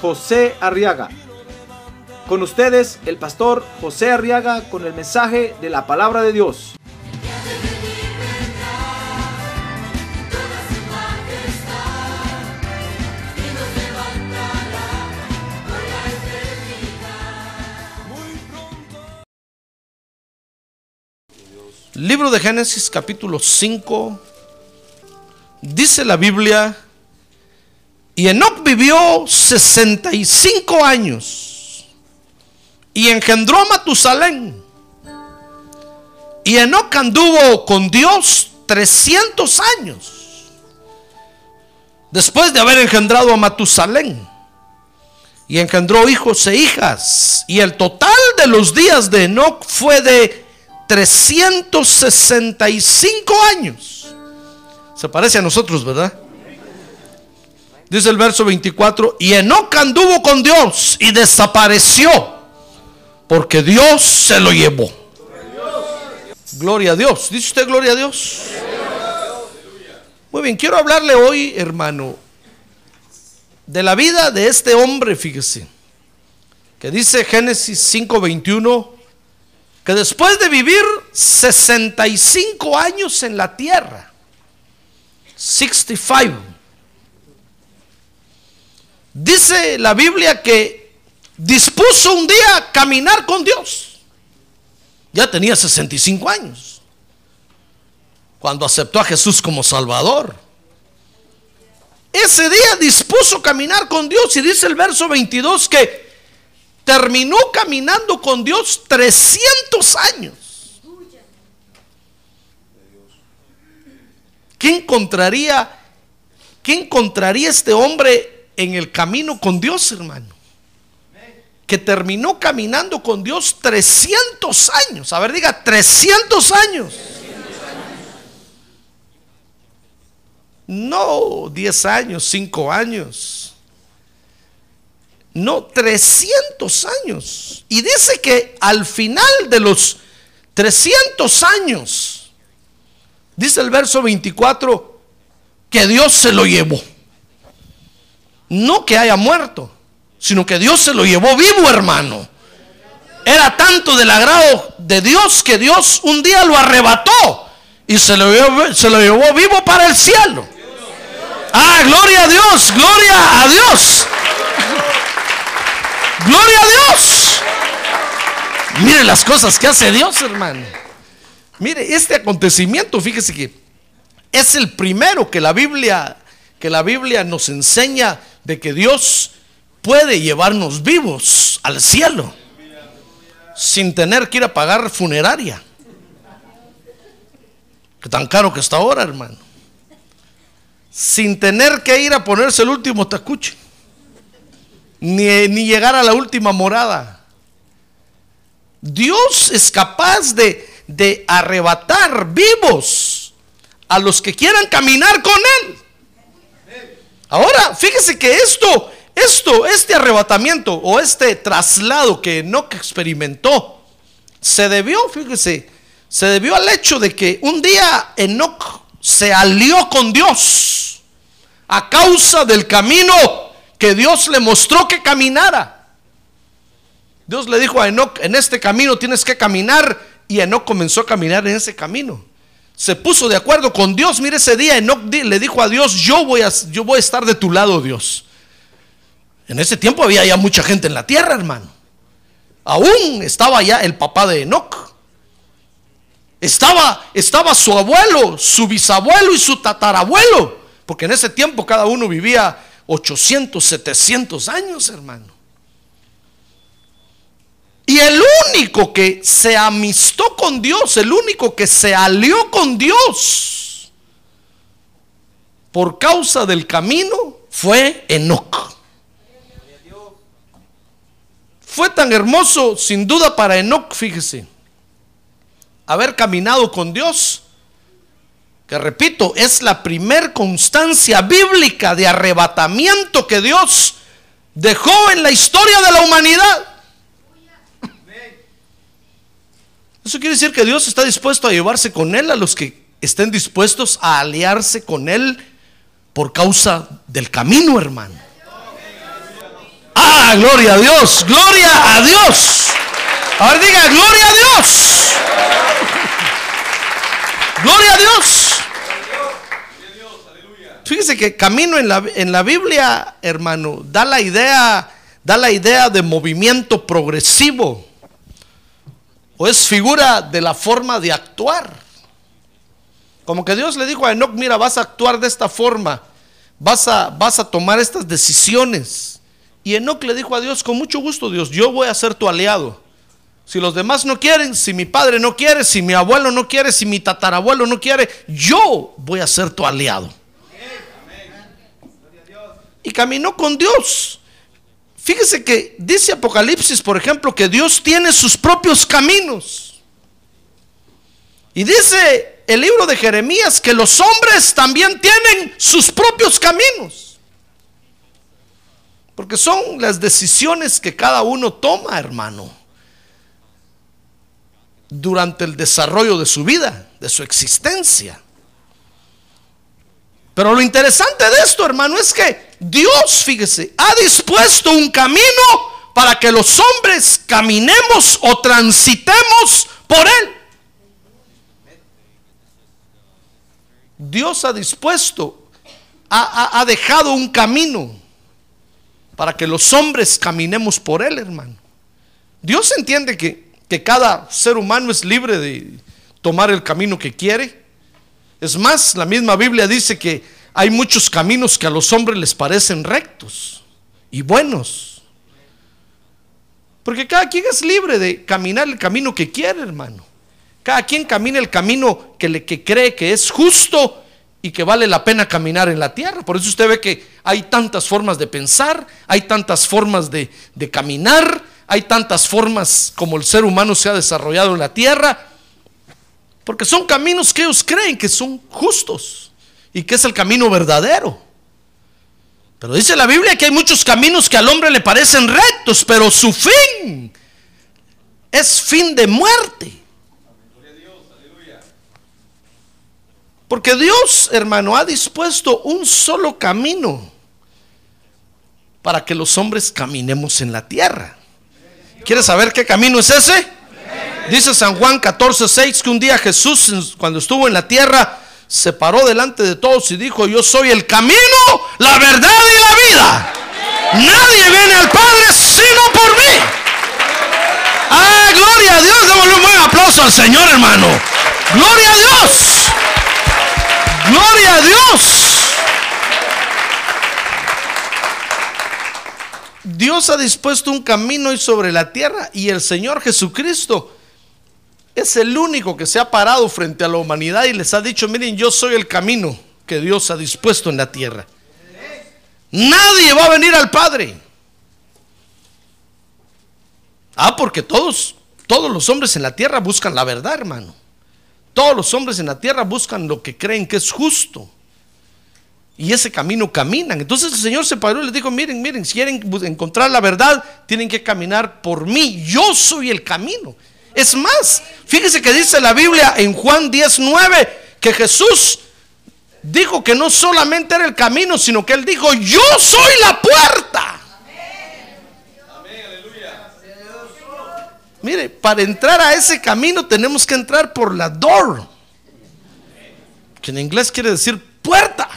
José Arriaga. Con ustedes, el pastor José Arriaga con el mensaje de la palabra de Dios. Libro de Génesis capítulo 5. Dice la Biblia, y Enoch vivió 65 años y engendró a Matusalén. Y Enoch anduvo con Dios 300 años después de haber engendrado a Matusalén. Y engendró hijos e hijas. Y el total de los días de Enoch fue de 365 años. Se parece a nosotros, ¿verdad? Dice el verso 24, y Enoch anduvo con Dios y desapareció, porque Dios se lo llevó. Gloria a Dios. ¿Dice usted gloria a Dios? Muy bien, quiero hablarle hoy, hermano, de la vida de este hombre, fíjese, que dice Génesis 5:21, que después de vivir 65 años en la tierra, 65, dice la Biblia que dispuso un día caminar con Dios. Ya tenía 65 años, cuando aceptó a Jesús como Salvador. Ese día dispuso caminar con Dios y dice el verso 22 que terminó caminando con Dios 300 años. ¿Qué encontraría, qué encontraría este hombre en el camino con Dios, hermano? Que terminó caminando con Dios 300 años. A ver, diga, 300 años. No 10 años, 5 años. No, 300 años. Y dice que al final de los 300 años, dice el verso 24, que Dios se lo llevó. No que haya muerto, sino que Dios se lo llevó vivo, hermano. Era tanto del agrado de Dios que Dios un día lo arrebató y se lo llevó, se lo llevó vivo para el cielo. Ah, gloria a Dios, gloria a Dios. Gloria a Dios. Mire las cosas que hace Dios, hermano. Mire, este acontecimiento, fíjese que es el primero que la Biblia que la Biblia nos enseña de que Dios puede llevarnos vivos al cielo sin tener que ir a pagar funeraria. Que tan caro que está ahora, hermano. Sin tener que ir a ponerse el último tacuche ni, ni llegar a la última morada. Dios es capaz de, de arrebatar vivos a los que quieran caminar con Él. Ahora, fíjese que esto, esto, este arrebatamiento o este traslado que Enoch experimentó, se debió, fíjese, se debió al hecho de que un día Enoch se alió con Dios a causa del camino que Dios le mostró que caminara. Dios le dijo a Enoch, en este camino tienes que caminar y Enoch comenzó a caminar en ese camino. Se puso de acuerdo con Dios. Mire ese día Enoch le dijo a Dios, yo voy a, yo voy a estar de tu lado, Dios. En ese tiempo había ya mucha gente en la tierra, hermano. Aún estaba ya el papá de Enoch. Estaba, estaba su abuelo, su bisabuelo y su tatarabuelo. Porque en ese tiempo cada uno vivía 800, 700 años, hermano. Y el único que se amistó con Dios, el único que se alió con Dios por causa del camino fue Enoch. fue tan hermoso, sin duda, para Enoch, fíjese, haber caminado con Dios, que repito, es la primer constancia bíblica de arrebatamiento que Dios dejó en la historia de la humanidad. Eso quiere decir que Dios está dispuesto a llevarse con Él a los que estén dispuestos a aliarse con Él por causa del camino, hermano. Ah, gloria a Dios, gloria a Dios. A ver, diga, gloria a Dios. Gloria a Dios. Fíjese que camino en la, en la Biblia, hermano, da la idea, da la idea de movimiento progresivo. O es figura de la forma de actuar. Como que Dios le dijo a Enoch, mira, vas a actuar de esta forma, vas a, vas a tomar estas decisiones. Y Enoch le dijo a Dios, con mucho gusto Dios, yo voy a ser tu aliado. Si los demás no quieren, si mi padre no quiere, si mi abuelo no quiere, si mi tatarabuelo no quiere, yo voy a ser tu aliado. Y caminó con Dios. Fíjese que dice Apocalipsis, por ejemplo, que Dios tiene sus propios caminos. Y dice el libro de Jeremías que los hombres también tienen sus propios caminos. Porque son las decisiones que cada uno toma, hermano, durante el desarrollo de su vida, de su existencia. Pero lo interesante de esto, hermano, es que Dios, fíjese, ha dispuesto un camino para que los hombres caminemos o transitemos por él. Dios ha dispuesto, ha, ha, dejado un camino para que los hombres caminemos por él, hermano. Dios entiende que, que cada ser humano es libre de tomar el camino que quiere. Es más, la misma Biblia dice que hay muchos caminos que a los hombres les parecen rectos y buenos. Porque cada quien es libre de caminar el camino que quiere, hermano. Cada quien camina el camino que, le, que cree que es justo y que vale la pena caminar en la tierra. Por eso usted ve que hay tantas formas de pensar, hay tantas formas de, de caminar, hay tantas formas como el ser humano se ha desarrollado en la tierra. Porque son caminos que ellos creen que son justos y que es el camino verdadero. Pero dice la Biblia que hay muchos caminos que al hombre le parecen rectos, pero su fin es fin de muerte. Porque Dios, hermano, ha dispuesto un solo camino para que los hombres caminemos en la tierra. ¿Quieres saber qué camino es ese? Dice San Juan 14, 6 que un día Jesús, cuando estuvo en la tierra, se paró delante de todos y dijo, yo soy el camino, la verdad y la vida. Nadie viene al Padre sino por mí. Ah, gloria a Dios. Démosle un buen aplauso al Señor, hermano. Gloria a Dios. Gloria a Dios. Dios ha dispuesto un camino y sobre la tierra y el Señor Jesucristo es el único que se ha parado frente a la humanidad y les ha dicho, miren, yo soy el camino que Dios ha dispuesto en la tierra. Nadie va a venir al Padre. Ah, porque todos, todos los hombres en la tierra buscan la verdad, hermano. Todos los hombres en la tierra buscan lo que creen que es justo. Y ese camino caminan. Entonces el Señor se paró y les dijo, miren, miren, si quieren encontrar la verdad, tienen que caminar por mí. Yo soy el camino. Es más, fíjese que dice la Biblia en Juan 19 que Jesús dijo que no solamente era el camino, sino que él dijo, yo soy la puerta. Mire, para entrar a ese camino tenemos que entrar por la door, que en inglés quiere decir puerta.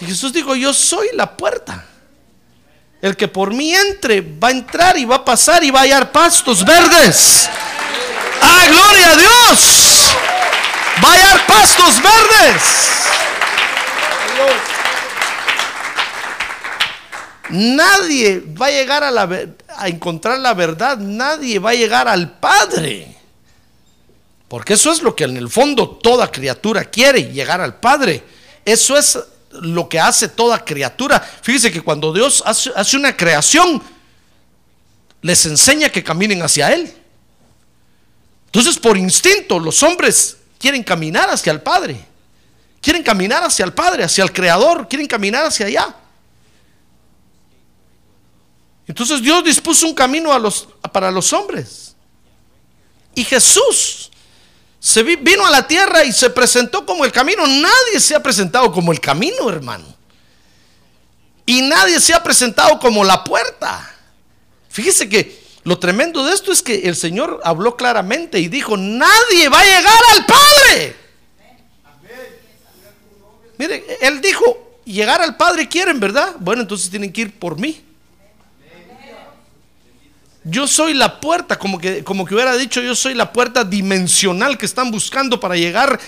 Y Jesús dijo, yo soy la puerta. El que por mí entre va a entrar y va a pasar y va a hallar pastos verdes. ¡Ah, gloria a Dios! Va a hallar pastos verdes. Nadie va a llegar a, a encontrar la verdad, nadie va a llegar al Padre. Porque eso es lo que en el fondo toda criatura quiere, llegar al Padre. Eso es lo que hace toda criatura. Fíjese que cuando Dios hace, una creación, les enseña que caminen hacia Él. Entonces, por instinto, los hombres quieren caminar hacia el Padre. Quieren caminar hacia el Padre, hacia el Creador, quieren caminar hacia allá. Entonces Dios dispuso un camino para los hombres. Y Jesús se vino a la tierra y se presentó como el camino. Nadie se ha presentado como el camino, hermano. Y nadie se ha presentado como la puerta. Fíjese que lo tremendo de esto es que el Señor habló claramente y dijo, nadie va a llegar al Padre. Mire, Él dijo, llegar al Padre quieren, ¿verdad? Bueno, entonces tienen que ir por mí. Yo soy la puerta, como que, como que hubiera dicho, yo soy la puerta dimensional que están buscando para llegar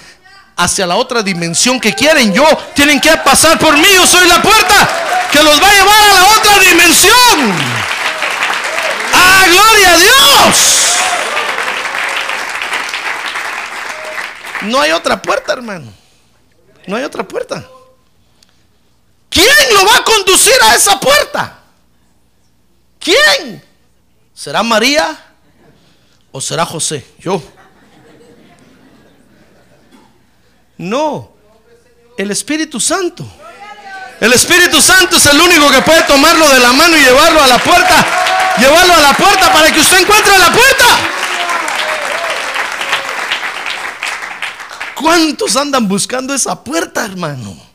hacia la otra dimensión que quieren. Yo tienen que pasar por mí, yo soy la puerta que los va a llevar a la otra dimensión. ¡Ah, gloria a Dios! No hay otra puerta, hermano. No hay otra puerta. ¿Quién lo va a conducir a esa puerta? ¿Quién? ¿Será María o será José? Yo. No, el Espíritu Santo. El Espíritu Santo es el único que puede tomarlo de la mano y llevarlo a la puerta. Llevarlo a la puerta para que usted encuentre la puerta. ¿Cuántos andan buscando esa puerta, hermano?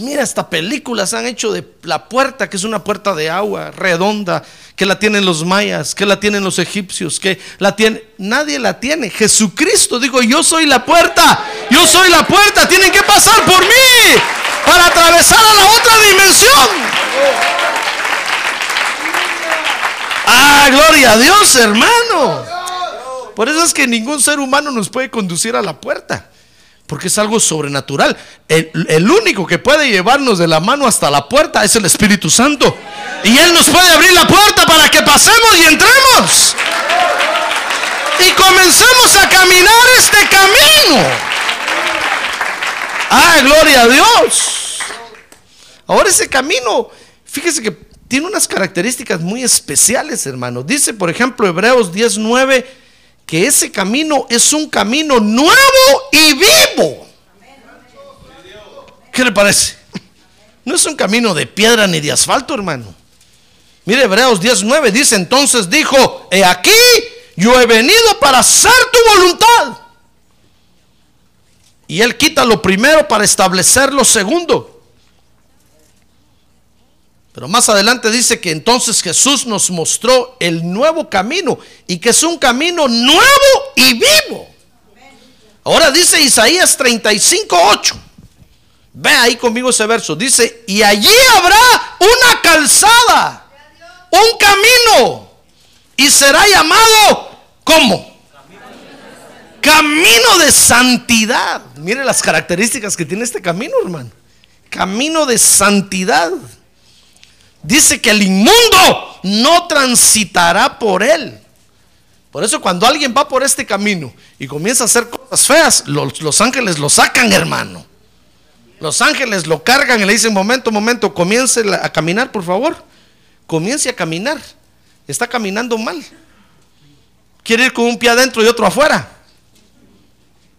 Mira, hasta películas han hecho de la puerta, que es una puerta de agua redonda, que la tienen los mayas, que la tienen los egipcios, que la tiene, nadie la tiene. Jesucristo dijo, yo soy la puerta, yo soy la puerta, tienen que pasar por mí para atravesar a la otra dimensión. Ah, gloria a Dios, hermano. Por eso es que ningún ser humano nos puede conducir a la puerta porque es algo sobrenatural. El, único que puede llevarnos de la mano hasta la puerta es el Espíritu Santo. Y Él nos puede abrir la puerta para que pasemos y entremos. Y comencemos a caminar este camino. Ah, gloria a Dios. Ahora ese camino, fíjese que tiene unas características muy especiales, hermano. Dice, por ejemplo, Hebreos 19 que ese camino es un camino nuevo y vivo. ¿Qué le parece? No es un camino de piedra ni de asfalto, hermano. Mire, Hebreos 19 dice, entonces dijo, he aquí, yo he venido para hacer tu voluntad. Y él quita lo primero para establecer lo segundo. Pero más adelante dice que entonces Jesús nos mostró el nuevo camino y que es un camino nuevo y vivo. Ahora dice Isaías 35, 8. Ve ahí conmigo ese verso. Dice, y allí habrá una calzada, un camino, y será llamado, ¿cómo? Camino de santidad. Mire las características que tiene este camino, hermano. Camino de santidad dice que el inmundo no transitará por él. Por eso cuando alguien va por este camino y comienza a hacer cosas feas, los, ángeles lo sacan, hermano. Los ángeles lo cargan y le dicen, momento, momento, comience a caminar, por favor. Comience a caminar. Está caminando mal. Quiere ir con un pie adentro y otro afuera.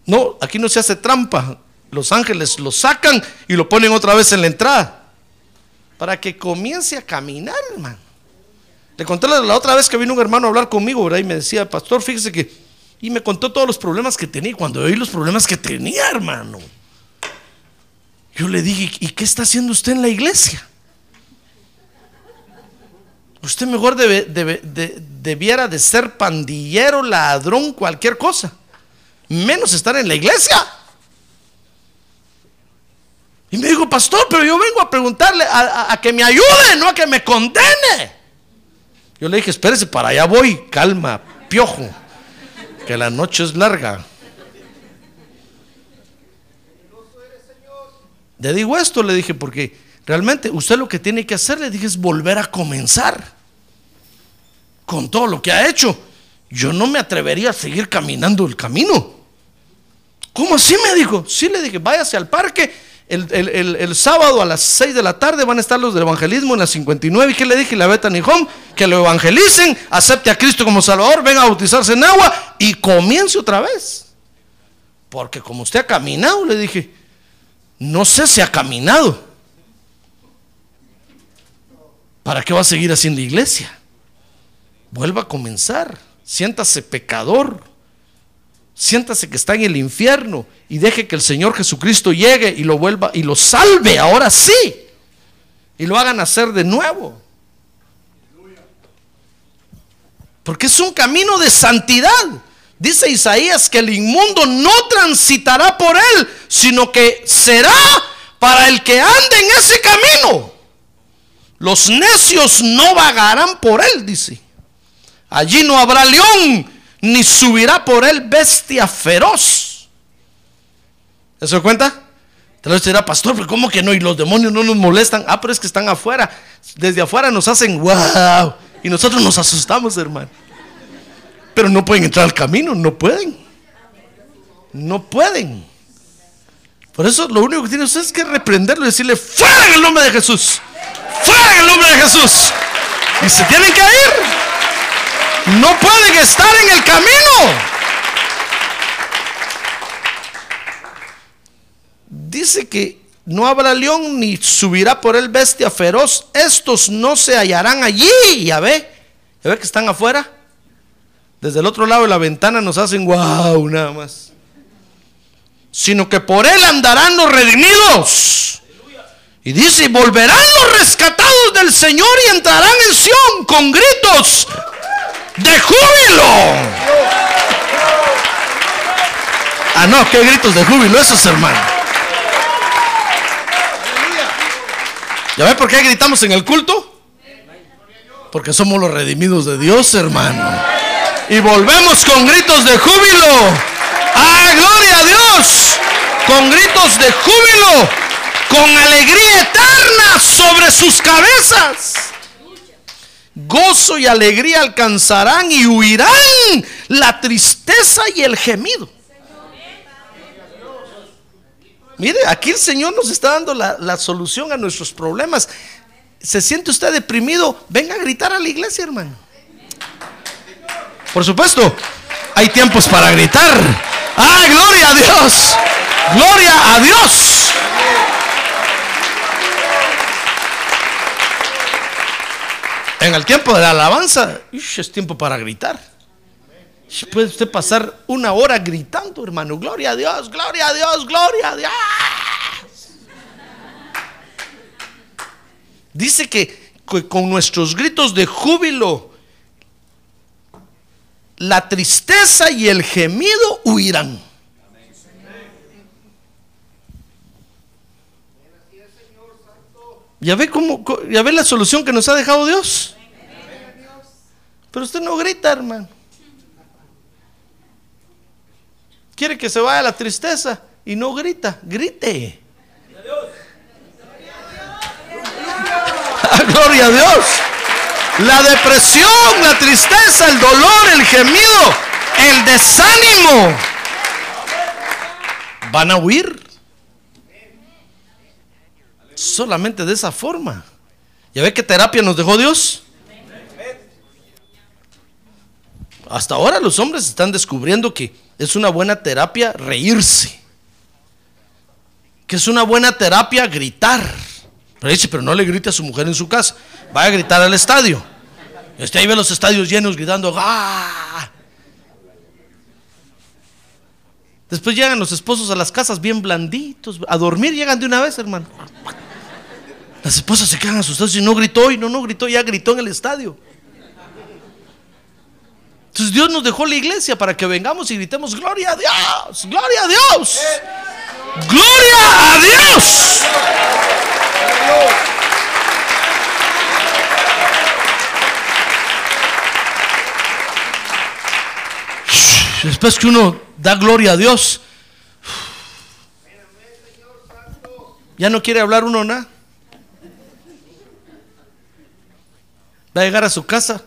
No, aquí no se hace trampa. Los ángeles lo sacan y lo ponen otra vez en la entrada para que comience a caminar, hermano. Le conté la, otra vez que vino un hermano a hablar conmigo, ¿verdad? Y me decía, pastor, fíjese que... Y me contó todos los problemas que tenía. Cuando oí los problemas que tenía, hermano. Yo le dije, ¿y qué está haciendo usted en la iglesia? Usted mejor debiera de ser pandillero, ladrón, cualquier cosa. Menos estar en la iglesia. Pastor, pero yo vengo a preguntarle a, que me ayude, no a que me condene. Yo le dije, espérese, para allá voy, calma, piojo, que la noche es larga. Le digo esto, le dije, porque realmente usted lo que tiene que hacer, le dije, es volver a comenzar con todo lo que ha hecho. Yo no me atrevería a seguir caminando el camino. ¿Cómo así me dijo? Sí, le dije, váyase al parque el, el- el- el sábado a las 6 de la tarde van a estar los del evangelismo en las 59. ¿Y qué le dije? La Bethany Home, que lo evangelicen, acepte a Cristo como Salvador, venga a bautizarse en agua y comience otra vez. Porque como usted ha caminado, le dije, no sé si ha caminado. ¿Para qué va a seguir haciendo iglesia? Vuelva a comenzar. Siéntase pecador. Siéntase que está en el infierno y deje que el Señor Jesucristo llegue y lo vuelva y lo salve ahora sí. Y lo hagan hacer de nuevo. Porque es un camino de santidad. Dice Isaías que el inmundo no transitará por él, sino que será para el que ande en ese camino. Los necios no vagarán por él, dice. Allí no habrá león, ni subirá por él bestia feroz. ¿Se da cuenta? Te lo dirá, pastor, pero ¿cómo que no? Y los demonios no nos molestan. Ah, pero es que están afuera. Desde afuera nos hacen wow. Y nosotros nos asustamos, hermano. Pero no pueden entrar al camino, no pueden. No pueden. Por eso lo único que tiene usted es que reprenderlo y decirle, fuera en el nombre de Jesús. Fuera en el nombre de Jesús. Y se tienen que ir. No pueden estar en el camino. Dice que no habrá león ni subirá por él bestia feroz. Estos no se hallarán allí. Ya ve, ya ve que están afuera. Desde el otro lado de la ventana nos hacen wow, nada más. Sino que por él andarán los redimidos. Y dice, volverán los rescatados del Señor y entrarán en Sión con gritos de júbilo. Ah, no, qué gritos de júbilo esos, hermano. ¿Ya ve por qué gritamos en el culto? Porque somos los redimidos de Dios, hermano. Y volvemos con gritos de júbilo. ¡Ah, gloria a Dios! Con gritos de júbilo, con alegría eterna sobre sus cabezas. Gozo y alegría alcanzarán y huirán la tristeza y el gemido. Mire, aquí el Señor nos está dando la, la solución a nuestros problemas. ¿Se siente usted deprimido? Venga a gritar a la iglesia, hermano. Por supuesto, hay tiempos para gritar. ¡Ah, gloria a Dios! ¡Gloria a Dios! En el tiempo de la alabanza, es tiempo para gritar. Puede usted pasar una hora gritando, hermano. Gloria a Dios, gloria a Dios, gloria a Dios. Dice que con nuestros gritos de júbilo, la tristeza y el gemido huirán. ¿Ya ve cómo, ya ve la solución que nos ha dejado Dios? Pero usted no grita, hermano. Quiere que se vaya la tristeza y no grita, grite. Gloria a Dios. La depresión, la tristeza, el dolor, el gemido, el desánimo van a huir. Solamente de esa forma. ¿Ya ve qué terapia nos dejó Dios? Hasta ahora los hombres están descubriendo que es una buena terapia reírse. Que es una buena terapia gritar. Pero dice, pero no le grite a su mujer en su casa. Vaya a gritar al estadio. Y usted ahí ve los estadios llenos gritando. ¡Ah! Después llegan los esposos a las casas bien blanditos. A dormir llegan de una vez, hermano. Las esposas se quedan asustadas y no gritó y no, no gritó, ya gritó en el estadio. Entonces Dios nos dejó la iglesia para que vengamos y gritemos, gloria a Dios, gloria a Dios, gloria a Dios. Después que uno da gloria a Dios, ya no quiere hablar uno nada. Va a llegar a su casa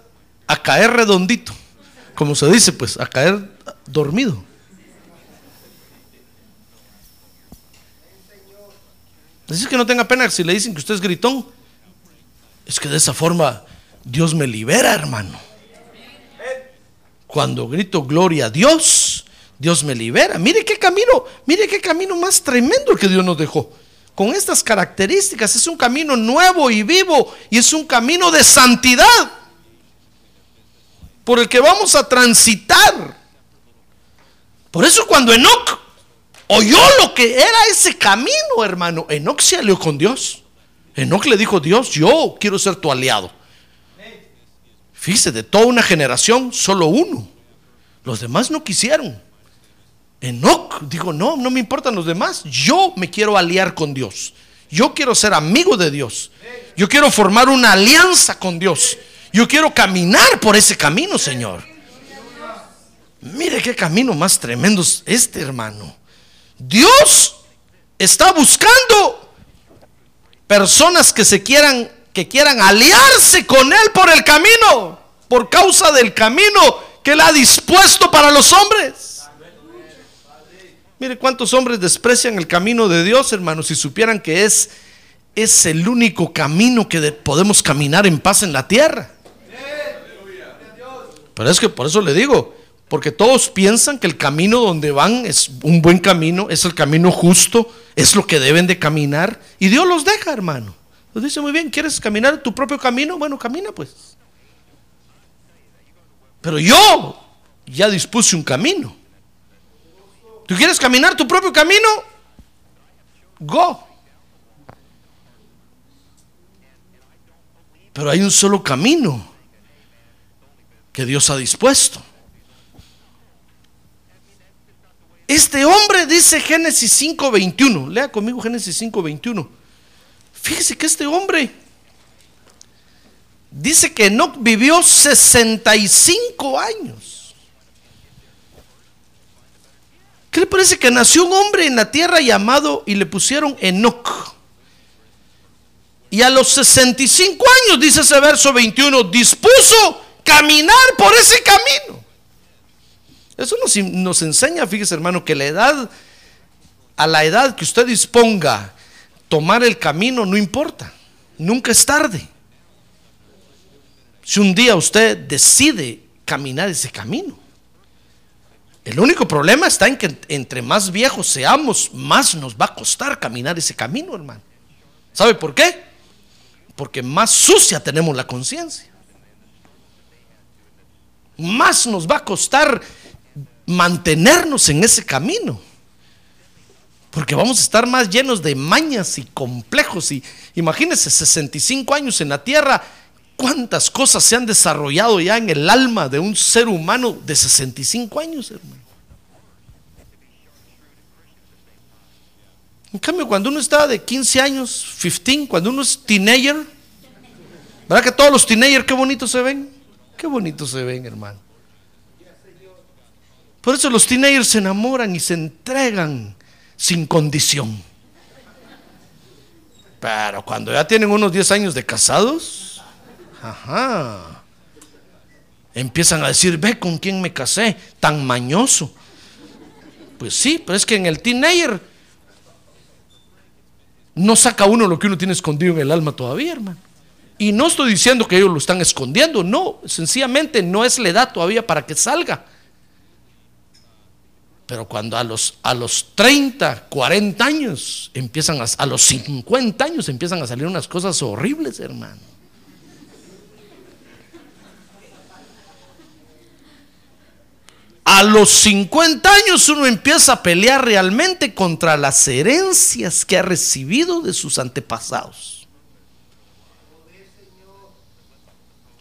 a caer redondito, como se dice, pues, a caer dormido. Así que no tenga pena si le dicen que usted es gritón. Es que de esa forma Dios me libera, hermano. Cuando grito gloria a Dios, Dios me libera. Mire qué camino, mire qué camino más tremendo que Dios nos dejó. Con estas características es un camino nuevo y vivo y es un camino de santidad por el que vamos a transitar. Por eso cuando Enoch oyó lo que era ese camino, hermano, Enoch se alió con Dios. Enoch le dijo, Dios, yo quiero ser tu aliado. Fíjese, de toda una generación, solo uno. Los demás no quisieron. Enoch dijo, no, no me importan los demás. Yo me quiero aliar con Dios. Yo quiero ser amigo de Dios. Yo quiero formar una alianza con Dios. Yo quiero caminar por ese camino, Señor. Mire qué camino más tremendo es este, hermano. Dios está buscando personas que se quieran que quieran aliarse con él por el camino, por causa del camino que él ha dispuesto para los hombres. Mire cuántos hombres desprecian el camino de Dios, hermanos, si supieran que es es el único camino que podemos caminar en paz en la tierra. Pero es que por eso le digo, porque todos piensan que el camino donde van es un buen camino, es el camino justo, es lo que deben de caminar. Y Dios los deja, hermano. Los dice muy bien, ¿quieres caminar tu propio camino? Bueno, camina pues. Pero yo ya dispuse un camino. ¿Tú quieres caminar tu propio camino? Go. Pero hay un solo camino que Dios ha dispuesto. Este hombre dice Génesis 5:21. Lea conmigo Génesis 5:21. Fíjese que este hombre dice que Enoch vivió 65 años. ¿Qué le parece que nació un hombre en la tierra llamado y le pusieron Enoch? Y a los 65 años, dice ese verso 21, dispuso caminar por ese camino. Eso nos, enseña, fíjese hermano, que la edad, a la edad que usted disponga, tomar el camino no importa, nunca es tarde. Si un día usted decide caminar ese camino, el único problema está en que entre más viejos seamos, más nos va a costar caminar ese camino, hermano. ¿Sabe por qué? Porque más sucia tenemos la conciencia más nos va a costar mantenernos en ese camino. Porque vamos a estar más llenos de mañas y complejos. Y imagínense, 65 años en la tierra, cuántas cosas se han desarrollado ya en el alma de un ser humano de 65 años, hermano. En cambio, cuando uno está de 15 años, 15, cuando uno es teenager, ¿verdad que todos los teenagers qué bonitos se ven? Qué bonito se ven, hermano. Por eso los teenagers se enamoran y se entregan sin condición. Pero cuando ya tienen unos 10 años de casados, ajá, empiezan a decir, ve con quién me casé, tan mañoso. Pues sí, pero es que en el teenager no saca uno lo que uno tiene escondido en el alma todavía, hermano. Y no estoy diciendo que ellos lo están escondiendo, no, sencillamente no es la edad todavía para que salga. Pero cuando a los, a los 30, 40 años empiezan a, a los 50 años empiezan a salir unas cosas horribles, hermano. A los 50 años uno empieza a pelear realmente contra las herencias que ha recibido de sus antepasados.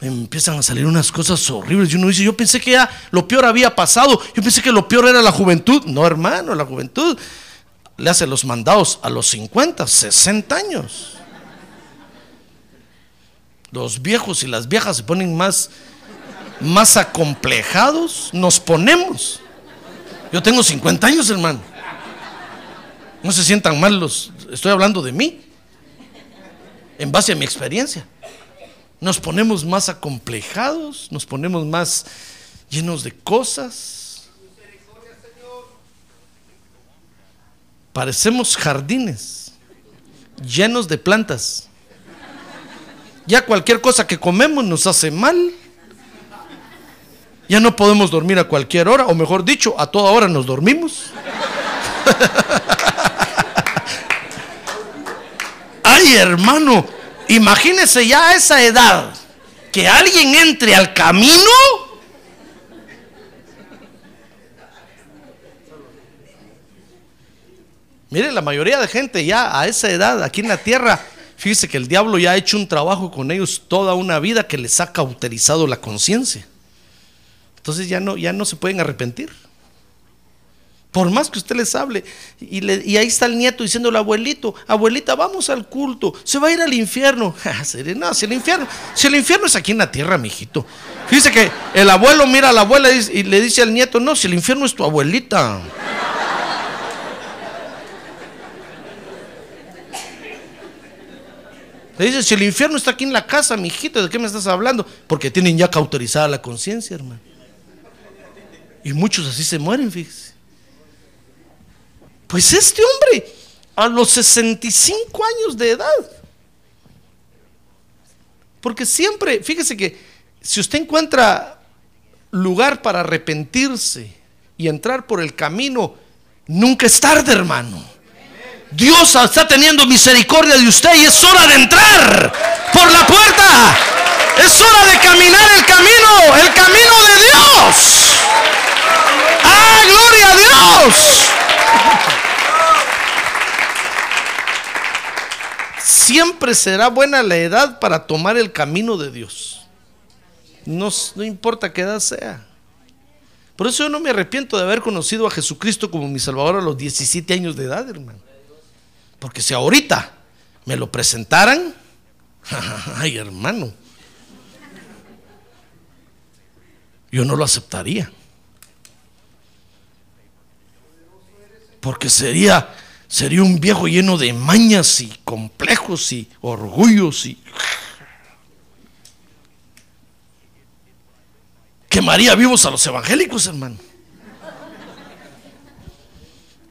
Empiezan a salir unas cosas horribles. Y uno dice, yo pensé que ya lo peor había pasado. Yo pensé que lo peor era la juventud. No, hermano, la juventud le hace los mandados a los 50, 60 años. Los viejos y las viejas se ponen más, más acomplejados. Nos ponemos. Yo tengo 50 años, hermano. No se sientan mal los... Estoy hablando de mí. En base a mi experiencia nos ponemos más acomplejados, nos ponemos más llenos de cosas. Parecemos jardines llenos de plantas. Ya cualquier cosa que comemos nos hace mal. Ya no podemos dormir a cualquier hora, o mejor dicho, a toda hora nos dormimos. Ay, hermano, imagínese ya a esa edad que alguien entre al camino. Mire, la mayoría de gente ya a esa edad aquí en la tierra, fíjese que el diablo ya ha hecho un trabajo con ellos toda una vida que les ha cauterizado la conciencia. Entonces ya no, ya no se pueden arrepentir. Por más que usted les hable. Y, ahí está el nieto diciéndole, abuelito, abuelita, vamos al culto. Se va a ir al infierno. Ah, No, si el infierno, si el infierno es aquí en la tierra, mijito. Fíjese que el abuelo mira a la abuela y le dice al nieto, no, si el infierno es tu abuelita. Le dice, si el infierno está aquí en la casa, mijito, ¿de qué me estás hablando? Porque tienen ya cauterizada la conciencia, hermano. Y muchos así se mueren, fíjese. Pues este hombre, a los 65 años de edad, porque siempre, fíjese que si usted encuentra lugar para arrepentirse y entrar por el camino, nunca es tarde, hermano. Dios está teniendo misericordia de usted y es hora de entrar por la puerta. Es hora de caminar el camino, el camino de Dios. ¡Ah, gloria a Dios! Siempre será buena la edad para tomar el camino de Dios. No, no importa qué edad sea. Por eso yo no me arrepiento de haber conocido a Jesucristo como mi Salvador a los 17 años de edad, hermano. Porque si ahorita me lo presentaran, ay hermano, yo no lo aceptaría. Porque sería, sería un viejo lleno de mañas y complejos y orgullos y quemaría vivos a los evangélicos, hermano.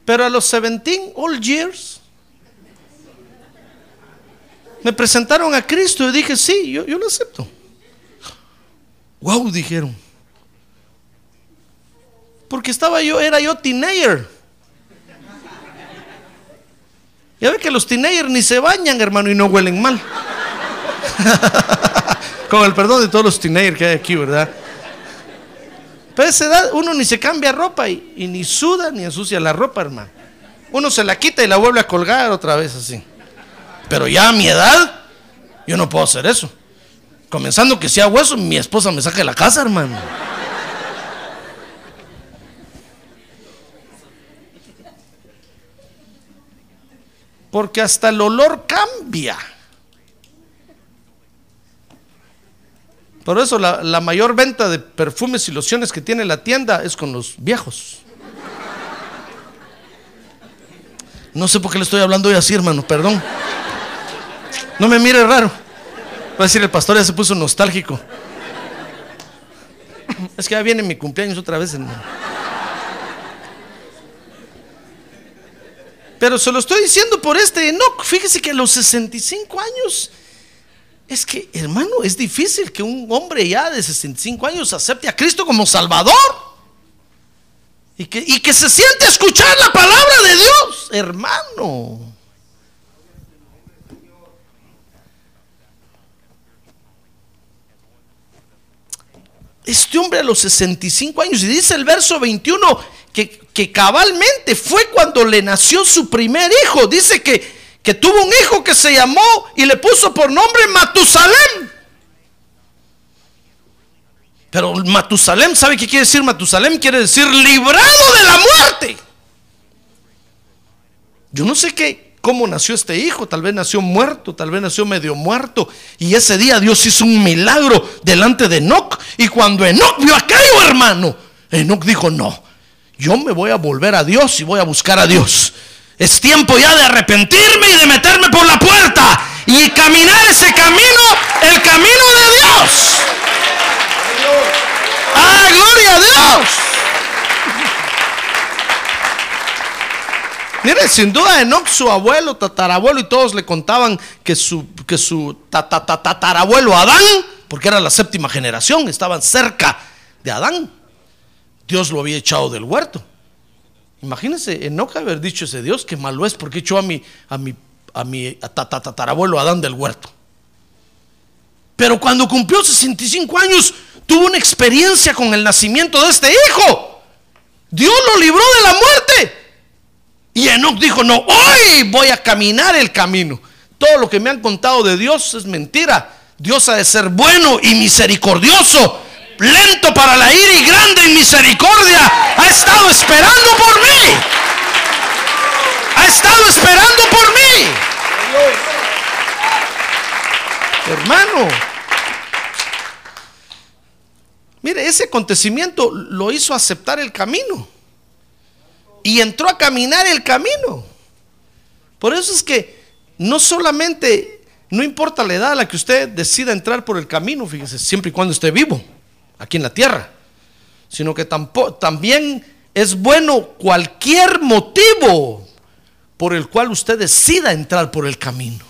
Pero a los 17 old years me presentaron a Cristo y dije, sí, yo, yo lo acepto. Wow, dijeron. Porque estaba yo, era yo teenager. Ya ve que los teenagers ni se bañan, hermano, y no huelen mal. Con el perdón de todos los teenagers que hay aquí, ¿verdad? Pero a esa edad uno ni se cambia ropa y, y ni suda ni ensucia la ropa, hermano. Uno se la quita y la vuelve a colgar otra vez así. Pero ya a mi edad, yo no puedo hacer eso. Comenzando que sea hueso, mi esposa me saca de la casa, hermano. Porque hasta el olor cambia. Por eso la, la mayor venta de perfumes y lociones que tiene la tienda es con los viejos. No sé por qué le estoy hablando hoy así, hermano, perdón. No me mire raro. Va a decir el pastor ya se puso nostálgico. Es que ya viene mi cumpleaños otra vez. Pero se lo estoy diciendo por este Enoch. Fíjese que a los 65 años, es que, hermano, es difícil que un hombre ya de 65 años acepte a Cristo como Salvador. Y que, y que se siente a escuchar la palabra de Dios, hermano. Este hombre a los 65 años, y dice el verso 21, que, que cabalmente fue cuando le nació su primer hijo. Dice que, que tuvo un hijo que se llamó y le puso por nombre Matusalem. Pero Matusalem, ¿sabe qué quiere decir Matusalem? Quiere decir librado de la muerte. Yo no sé qué, cómo nació este hijo, tal vez nació muerto, tal vez nació medio muerto. Y ese día Dios hizo un milagro delante de Enoch. Y cuando Enoch vio aquello, hermano, Enoch dijo, no, yo me voy a volver a Dios y voy a buscar a Dios. Es tiempo ya de arrepentirme y de meterme por la puerta y caminar ese camino, el camino de Dios. ¡Ah, gloria a Dios! Mire, sin duda Enoch, su abuelo, tatarabuelo y todos le contaban que su, que su tatarabuelo Adán, porque era la séptima generación, estaban cerca de Adán. Dios lo había echado del huerto. Imagínense, Enoch haber dicho ese Dios que malo es porque echó a mi, a mi, a mi tatarabuelo Adán del huerto. Pero cuando cumplió 65 años, tuvo una experiencia con el nacimiento de este hijo. Dios lo libró de la muerte. Y Enoch dijo, no, hoy voy a caminar el camino. Todo lo que me han contado de Dios es mentira. Dios ha de ser bueno y misericordioso, lento para la ira y grande en misericordia. Ha estado esperando por mí. Ha estado esperando por mí. Hermano, mire, ese acontecimiento lo hizo aceptar el camino y entró a caminar el camino. Por eso es que no solamente, no importa la edad a la que usted decida entrar por el camino, fíjese, siempre y cuando esté vivo, aquí en la tierra, sino que tampoco, también es bueno cualquier motivo por el cual usted decida entrar por el camino.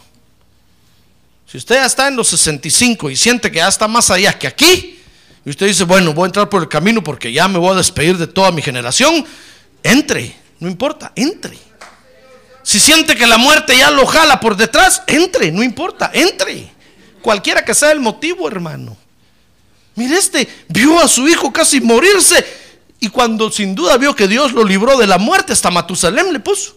Si usted ya está en los 65 y siente que ya está más allá que aquí, y usted dice, bueno, voy a entrar por el camino porque ya me voy a despedir de toda mi generación, entre, no importa, entre. Si siente que la muerte ya lo jala por detrás, entre, no importa, entre. Cualquiera que sea el motivo, hermano. Mire, este vio a su hijo casi morirse y cuando sin duda vio que Dios lo libró de la muerte, hasta Matusalem le puso.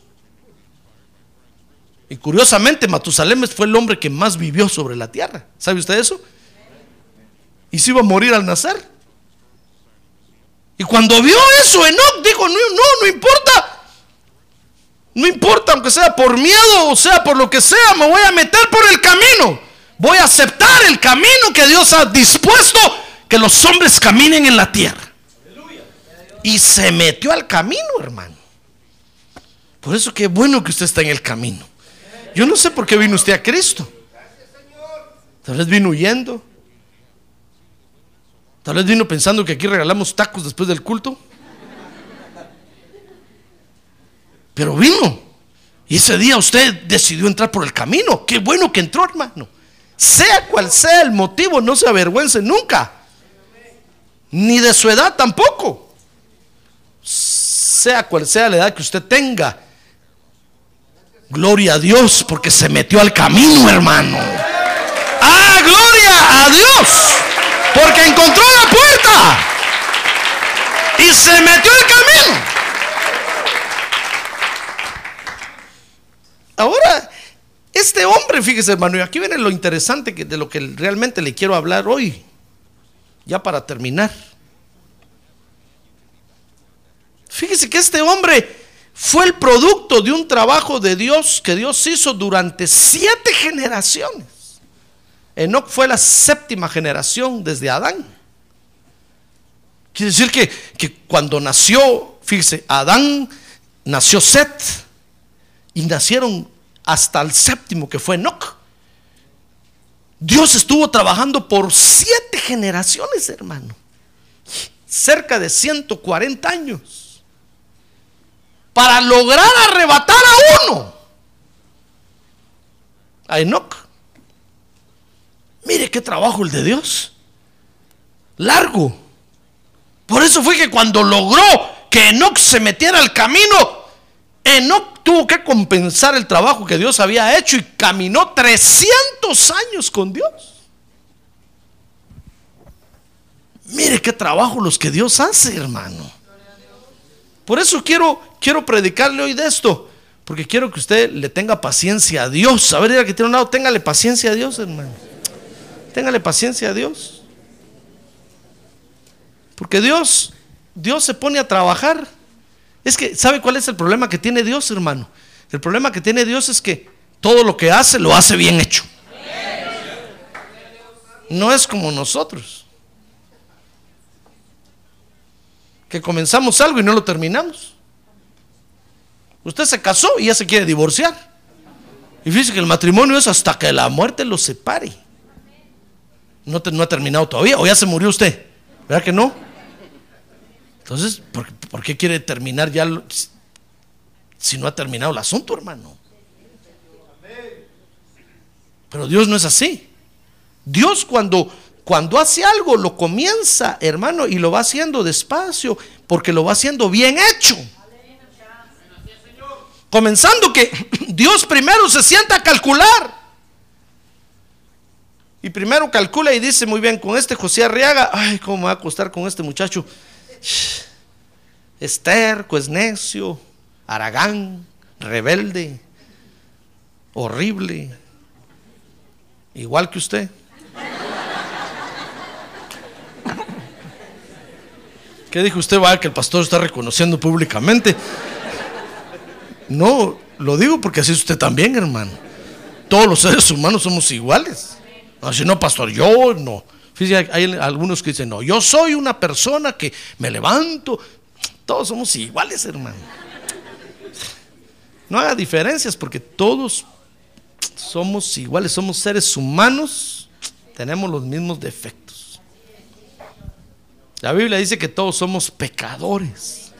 Y curiosamente, Matusalem fue el hombre que más vivió sobre la tierra. ¿Sabe usted eso? Y se iba a morir al nacer. Y cuando vio eso, Enoch dijo, no, no, no importa. No importa, aunque sea por miedo o sea por lo que sea, me voy a meter por el camino. Voy a aceptar el camino que Dios ha dispuesto que los hombres caminen en la tierra. Y se metió al camino, hermano. Por eso qué bueno que usted está en el camino. Yo no sé por qué vino usted a Cristo. Tal vez vino huyendo. Tal vez vino pensando que aquí regalamos tacos después del culto. Pero vino. Y ese día usted decidió entrar por el camino. Qué bueno que entró, hermano. Sea cual sea el motivo, no se avergüence nunca. Ni de su edad tampoco. Sea cual sea la edad que usted tenga. Gloria a Dios porque se metió al camino, hermano. Ah, gloria a Dios. Porque encontró la puerta. Y se metió el camino. Ahora, este hombre, fíjese hermano, y aquí viene lo interesante de lo que realmente le quiero hablar hoy, ya para terminar. Fíjese que este hombre fue el producto de un trabajo de Dios que Dios hizo durante siete generaciones. Enoch fue la séptima generación desde Adán. Quiere decir que, que cuando nació, fíjese, Adán nació Set y nacieron hasta el séptimo que fue Enoch. Dios estuvo trabajando por siete generaciones, hermano. Cerca de 140 años. Para lograr arrebatar a uno. A Enoch. Mire qué trabajo el de Dios. Largo. Por eso fue que cuando logró que Enoch se metiera al camino, Enoch tuvo que compensar el trabajo que Dios había hecho y caminó 300 años con Dios. Mire qué trabajo los que Dios hace, hermano. Por eso quiero, quiero predicarle hoy de esto. Porque quiero que usted le tenga paciencia a Dios. A ver, que tiene un lado, téngale paciencia a Dios, hermano. Téngale paciencia a Dios. Porque Dios, Dios se pone a trabajar. Es que, ¿sabe cuál es el problema que tiene Dios, hermano? El problema que tiene Dios es que todo lo que hace lo hace bien hecho. No es como nosotros. Que comenzamos algo y no lo terminamos. Usted se casó y ya se quiere divorciar. Y fíjese que el matrimonio es hasta que la muerte lo separe no, ha terminado todavía, o ya se murió usted, ¿verdad que no? Entonces, ¿por, qué quiere terminar ya? si no ha terminado el asunto, hermano. Pero Dios no es así. Dios cuando, cuando hace algo lo comienza, hermano, y lo va haciendo despacio, porque lo va haciendo bien hecho. Comenzando que Dios primero se sienta a calcular. Y primero calcula y dice, muy bien, con este José Arriaga, ay, ¿cómo va a costar con este muchacho? Es terco, es necio, aragán, rebelde, horrible, igual que usted. ¿Qué dijo usted? Va que el pastor está reconociendo públicamente. No, lo digo porque así es usted también, hermano. Todos los seres humanos somos iguales. Así no, pastor, yo no. Fíjate, hay algunos que dicen, no, yo soy una persona que me levanto. Todos somos iguales, hermano. No haga diferencias porque todos somos iguales, somos seres humanos, tenemos los mismos defectos. La Biblia dice que todos somos pecadores.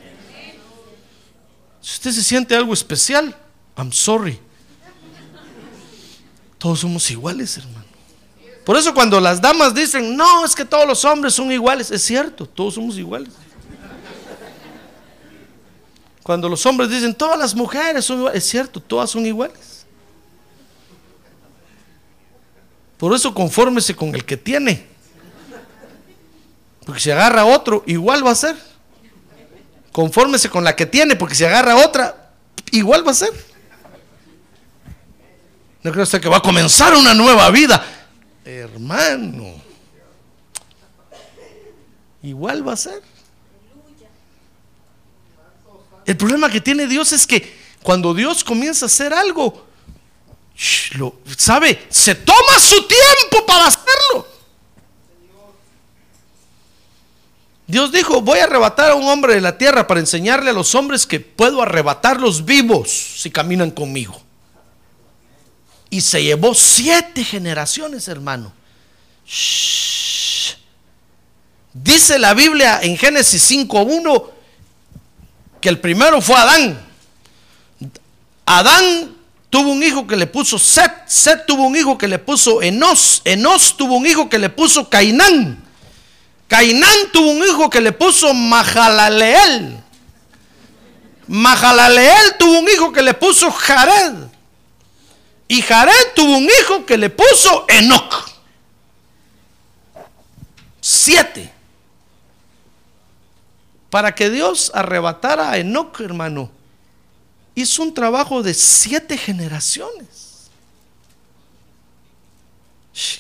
Si usted se siente algo especial, I'm sorry. Todos somos iguales, hermano. Por eso cuando las damas dicen, no, es que todos los hombres son iguales, es cierto, todos somos iguales. Cuando los hombres dicen, todas las mujeres son iguales, es cierto, todas son iguales. Por eso confórmese con el que tiene. Porque si agarra otro, igual va a ser. Confórmese con la que tiene, porque si agarra otra, igual va a ser. No creo usted que va a comenzar una nueva vida. Hermano, igual va a ser. El problema que tiene Dios es que cuando Dios comienza a hacer algo, lo, ¿sabe? Se toma su tiempo para hacerlo. Dios dijo, voy a arrebatar a un hombre de la tierra para enseñarle a los hombres que puedo arrebatarlos vivos si caminan conmigo. Y se llevó siete generaciones, hermano. Dice la Biblia en Génesis 5.1 que el primero fue Adán. Adán tuvo un hijo que le puso Set, Set tuvo un hijo que le puso Enos, Enos tuvo un hijo que le puso Cainán, Cainán tuvo un hijo que le puso Mahalaleel, Mahalaleel tuvo un hijo que le puso Jared, y Jared tuvo un hijo que le puso Enoch. Siete para que Dios arrebatara a Enoch, hermano, hizo un trabajo de siete generaciones.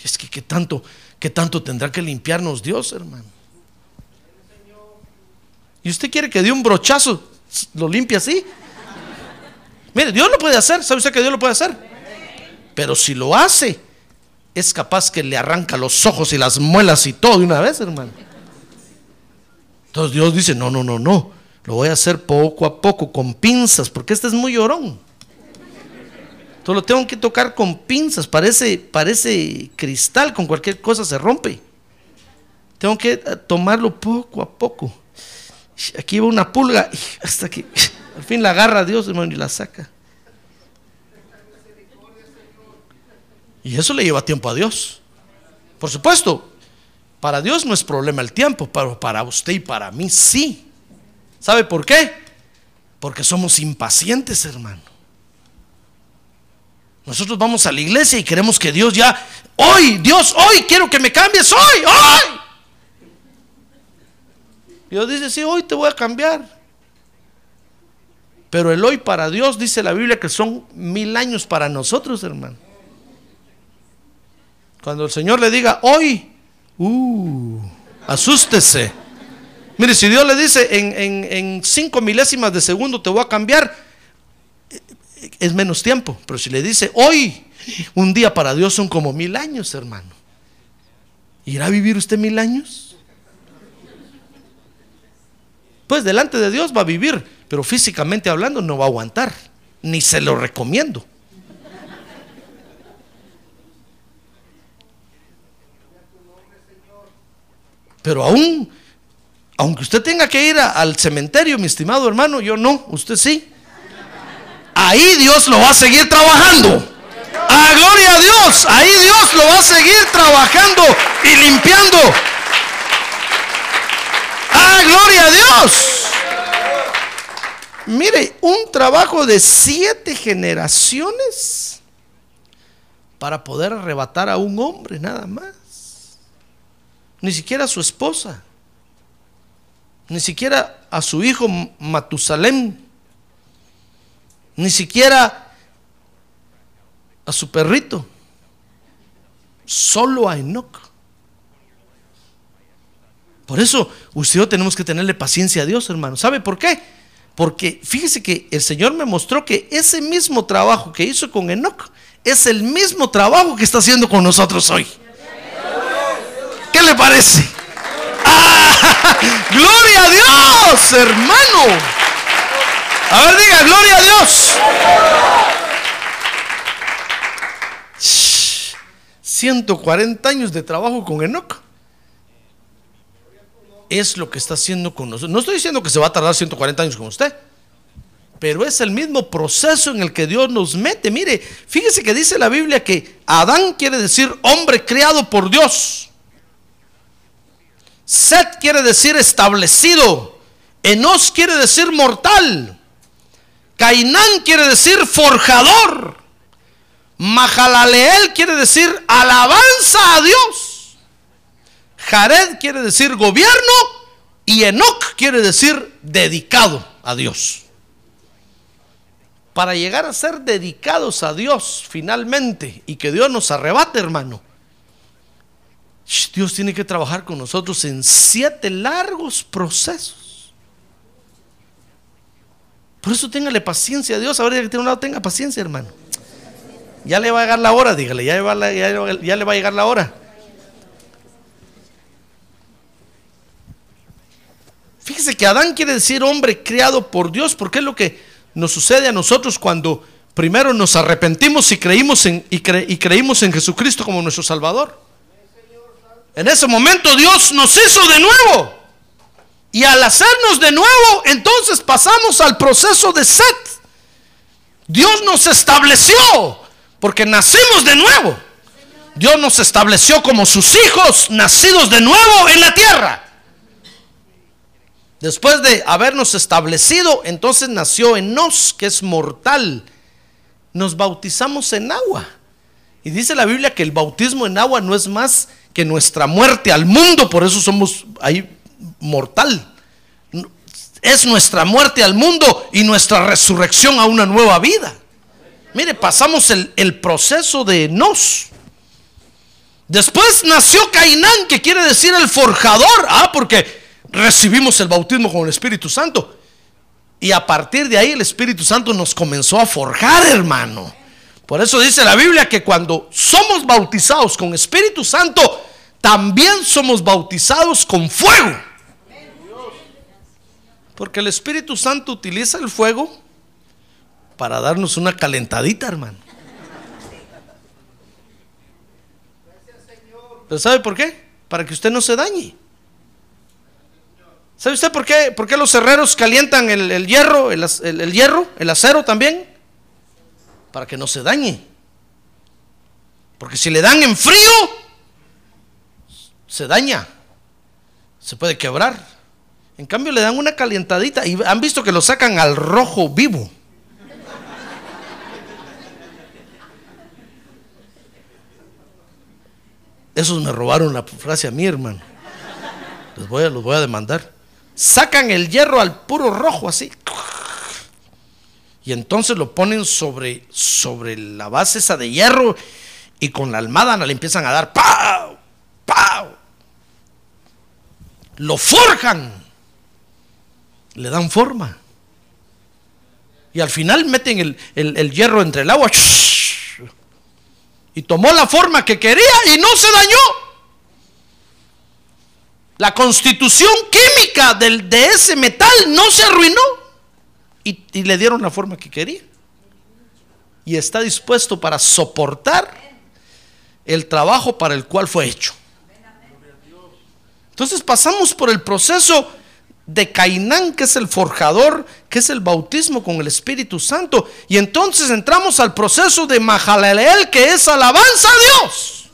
Es que qué tanto, qué tanto tendrá que limpiarnos Dios, hermano. ¿Y usted quiere que de un brochazo lo limpie así? Mire, Dios lo puede hacer, ¿sabe usted que Dios lo puede hacer? Pero si lo hace, es capaz que le arranca los ojos y las muelas y todo de una vez, hermano. Entonces Dios dice, no, no, no, no, lo voy a hacer poco a poco, con pinzas, porque este es muy llorón. Entonces lo tengo que tocar con pinzas, parece, parece cristal, con cualquier cosa se rompe. Tengo que eh, tomarlo poco a poco. Aquí va una pulga, hasta que al fin la agarra Dios, hermano, y la saca. Y eso le lleva tiempo a Dios. Por supuesto, para Dios no es problema el tiempo, pero para usted y para mí sí. ¿Sabe por qué? Porque somos impacientes, hermano. Nosotros vamos a la iglesia y queremos que Dios ya, hoy, Dios, hoy quiero que me cambies, hoy, hoy. Dios dice, sí, hoy te voy a cambiar. Pero el hoy para Dios dice la Biblia que son mil años para nosotros, hermano. Cuando el Señor le diga, hoy, Uh, asústese. Mire, si Dios le dice en, cinco milésimas de segundo te voy a cambiar, es menos tiempo. Pero si le dice hoy, un día para Dios son como mil años, hermano. ¿Irá a vivir usted mil años? Pues delante de Dios va a vivir, pero físicamente hablando no va a aguantar. Ni se lo recomiendo. Pero aún, aunque usted tenga que ir al cementerio, mi estimado hermano, yo no, usted sí. ahí Dios lo va a seguir trabajando. A gloria a Dios, ahí Dios lo va a seguir trabajando y limpiando. A gloria a Dios. Mire, un trabajo de siete generaciones para poder arrebatar a un hombre nada más. Ni siquiera a su esposa. Ni siquiera a su hijo Matusalem. Ni siquiera a su perrito. Solo a Enoch. Por eso usted y yo tenemos que tenerle paciencia a Dios, hermano. ¿Sabe por qué? Porque fíjese que el Señor me mostró que ese mismo trabajo que hizo con Enoch es el mismo trabajo que está haciendo con nosotros hoy. ¿Qué le parece? ¡Ah! ¡Gloria a Dios, hermano! A ver, diga, gloria a Dios. 140 años de trabajo con Enoch. Es lo que está haciendo con nosotros. No estoy diciendo que se va a tardar 140 años con usted, pero es el mismo proceso en el que Dios nos mete. Mire, fíjese que dice la Biblia que Adán quiere decir hombre creado por Dios. Set quiere decir establecido. Enos quiere decir mortal. Cainán quiere decir forjador. Mahalaleel quiere decir alabanza a Dios. Jared quiere decir gobierno y Enoch quiere decir dedicado a Dios. Para llegar a ser dedicados a Dios finalmente y que Dios nos arrebate, hermano. Dios tiene que trabajar con nosotros en siete largos procesos. Por eso téngale paciencia a Dios. Ahora que tiene un lado, tenga paciencia, hermano. Ya le va a llegar la hora, dígale, ya, le va a llegar la hora. Fíjese que Adán quiere decir hombre creado por Dios, porque es lo que nos sucede a nosotros cuando primero nos arrepentimos y creímos en, y creímos en Jesucristo como nuestro Salvador. En ese momento Dios nos hizo de nuevo. Y al hacernos de nuevo, entonces pasamos al proceso de Set. Dios nos estableció, porque nacimos de nuevo. Dios nos estableció como sus hijos, nacidos de nuevo en la tierra. Después de habernos establecido, entonces nació en nos, que es mortal. Nos bautizamos en agua. Y dice la Biblia que el bautismo en agua no es más que nuestra muerte al mundo, por eso somos ahí mortal. Es nuestra muerte al mundo y nuestra resurrección a una nueva vida. Mire, pasamos el, el proceso de nos. Después nació Cainán, que quiere decir el forjador. Ah, porque recibimos el bautismo con el Espíritu Santo. Y a partir de ahí el Espíritu Santo nos comenzó a forjar, hermano. Por eso dice la Biblia que cuando somos bautizados con Espíritu Santo, también somos bautizados con fuego. Porque el Espíritu Santo utiliza el fuego para darnos una calentadita, hermano. ¿Pero sabe por qué? Para que usted no se dañe. ¿Sabe usted por qué, por qué los herreros calientan el, hierro, el, el hierro, el acero también? Para que no se dañe. Porque si le dan en frío, se daña, se puede quebrar. En cambio le dan una calientadita y han visto que lo sacan al rojo vivo. Esos me robaron la frase a mí, hermano. Les voy a, los voy a demandar. Sacan el hierro al puro rojo así. Y entonces lo ponen sobre, sobre la base esa de hierro y con la almada le empiezan a dar ¡pau! ¡pau! Lo forjan. Le dan forma. Y al final meten el, el hierro entre el agua. Y tomó la forma que quería y no se dañó. La constitución química del, de ese metal no se arruinó. Y, le dieron la forma que quería. Y está dispuesto para soportar el trabajo para el cual fue hecho. Entonces pasamos por el proceso de Cainán, que es el forjador, que es el bautismo con el Espíritu Santo. Y entonces entramos al proceso de Mahalaleel, que es alabanza a Dios.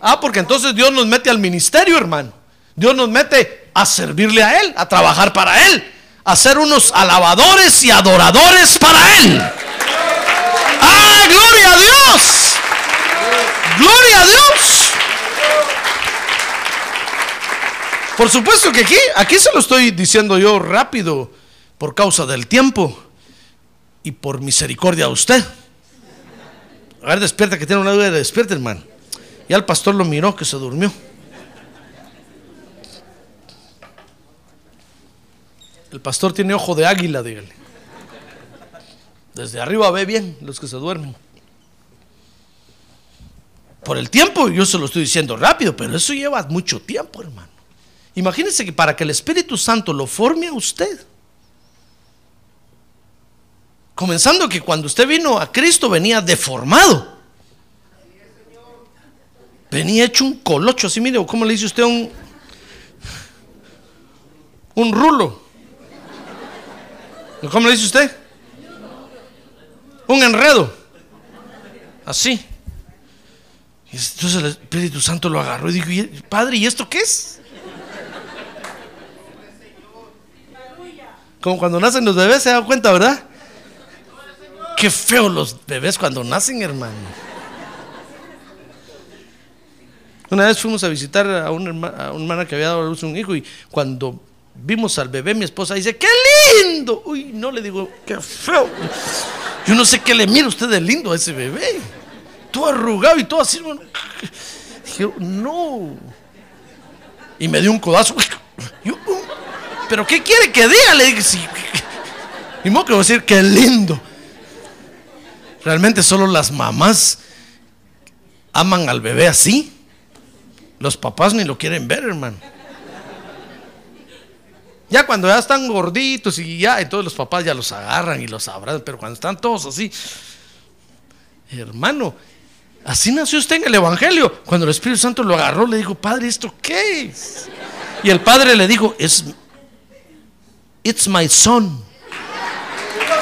Ah, porque entonces Dios nos mete al ministerio, hermano. Dios nos mete a servirle a Él, a trabajar para Él, a ser unos alabadores y adoradores para Él. ¡Ah, gloria a Dios! ¡Gloria a Dios! Por supuesto que aquí, aquí se lo estoy diciendo yo rápido por causa del tiempo y por misericordia a usted. A ver, despierta, que tiene una duda, despierta, hermano. Ya el pastor lo miró que se durmió. El pastor tiene ojo de águila, dígale. Desde arriba ve bien los que se duermen. Por el tiempo, yo se lo estoy diciendo rápido, pero eso lleva mucho tiempo, hermano. Imagínense que para que el Espíritu Santo lo forme a usted, comenzando que cuando usted vino a Cristo venía deformado, venía hecho un colocho, así mire, ¿cómo le dice usted un, un rulo? ¿Cómo le dice usted? Un enredo, así. Entonces el Espíritu Santo lo agarró y dijo, Padre, ¿y esto qué es? Como cuando nacen los bebés, se da cuenta, ¿verdad? Qué feo los bebés cuando nacen, hermano. Una vez fuimos a visitar a una, hermana, que había dado a luz un hijo y cuando vimos al bebé, mi esposa dice, ¡qué lindo! Uy, no le digo, ¡qué feo! Yo no sé qué le mira usted de lindo a ese bebé. Todo arrugado y todo así. Dije, no. Y me dio un codazo. ¿Pero qué quiere que diga? Le dije, sí. Y modo que voy a decir, qué lindo. Realmente solo las mamás aman al bebé así. Los papás ni lo quieren ver, hermano. Ya cuando ya están gorditos y ya, entonces los papás ya los agarran y los abrazan, pero cuando están todos así, hermano, así nació usted en el Evangelio. Cuando el Espíritu Santo lo agarró, le dijo, Padre, ¿esto qué es? Y el Padre le dijo, es It's my son.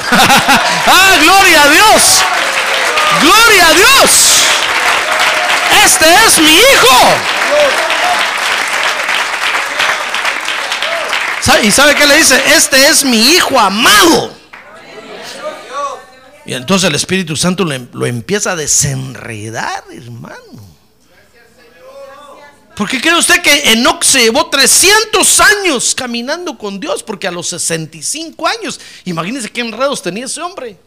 ah, gloria a Dios. Gloria a Dios. Este es mi hijo. ¿Y sabe qué le dice? Este es mi hijo amado. Y entonces el Espíritu Santo lo, empieza a desenredar, hermano. ¿Por qué cree usted que Enoch se llevó 300 años caminando con Dios? Porque a los 65 años, imagínense qué enredos tenía ese hombre.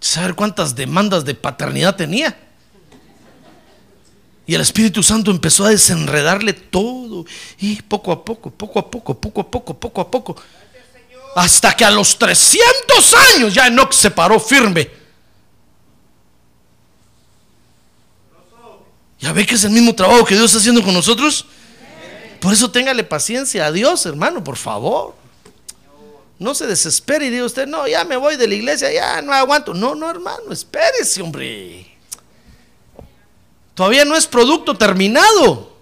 ¿Saber cuántas demandas de paternidad tenía? Y el Espíritu Santo empezó a desenredarle todo. Y poco a poco, poco a poco, poco a poco, poco a poco. Hasta que a los 300 años ya Enoch se paró firme ¿Ya ve que es el mismo trabajo que Dios está haciendo con nosotros? Por eso téngale paciencia a Dios, hermano, por favor. No se desespere y diga usted, no, ya me voy de la iglesia, ya no aguanto. No, no, hermano, espérese, hombre. Todavía no es producto terminado.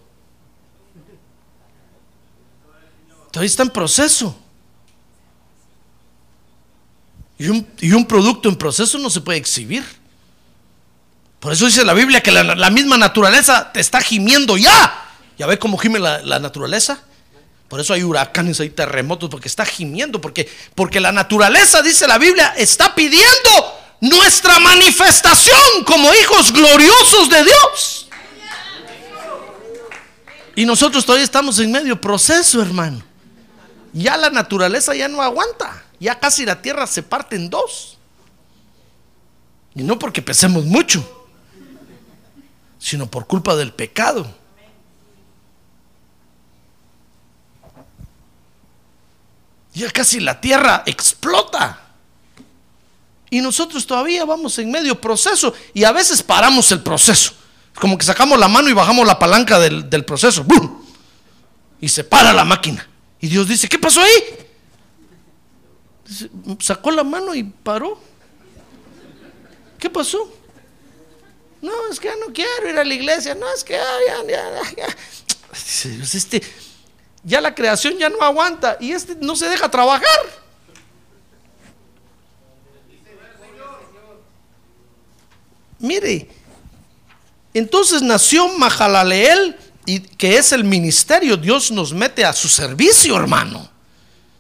Todavía está en proceso. Y un, y un producto en proceso no se puede exhibir. Por eso dice la Biblia que la, misma naturaleza te está gimiendo ya. ¿Ya ve cómo gime la, naturaleza? Por eso hay huracanes, hay terremotos, porque está gimiendo, porque, porque la naturaleza, dice la Biblia, está pidiendo nuestra manifestación como hijos gloriosos de Dios. Y nosotros todavía estamos en medio proceso, hermano. Ya la naturaleza ya no aguanta. Ya casi la tierra se parte en dos. Y no porque pesemos mucho sino por culpa del pecado. Ya casi la tierra explota. Y nosotros todavía vamos en medio proceso y a veces paramos el proceso. Como que sacamos la mano y bajamos la palanca del, proceso. ¡Bum! Y se para la máquina. Y Dios dice, ¿qué pasó ahí? sacó la mano y paró. ¿Qué pasó? No, es que ya no quiero ir a la iglesia. No, es que ya, ya, ya, Dice Dios, este, ya la creación ya no aguanta y este no se deja trabajar. Mire, entonces nació Mahalaleel y que es el ministerio, Dios nos mete a su servicio, hermano.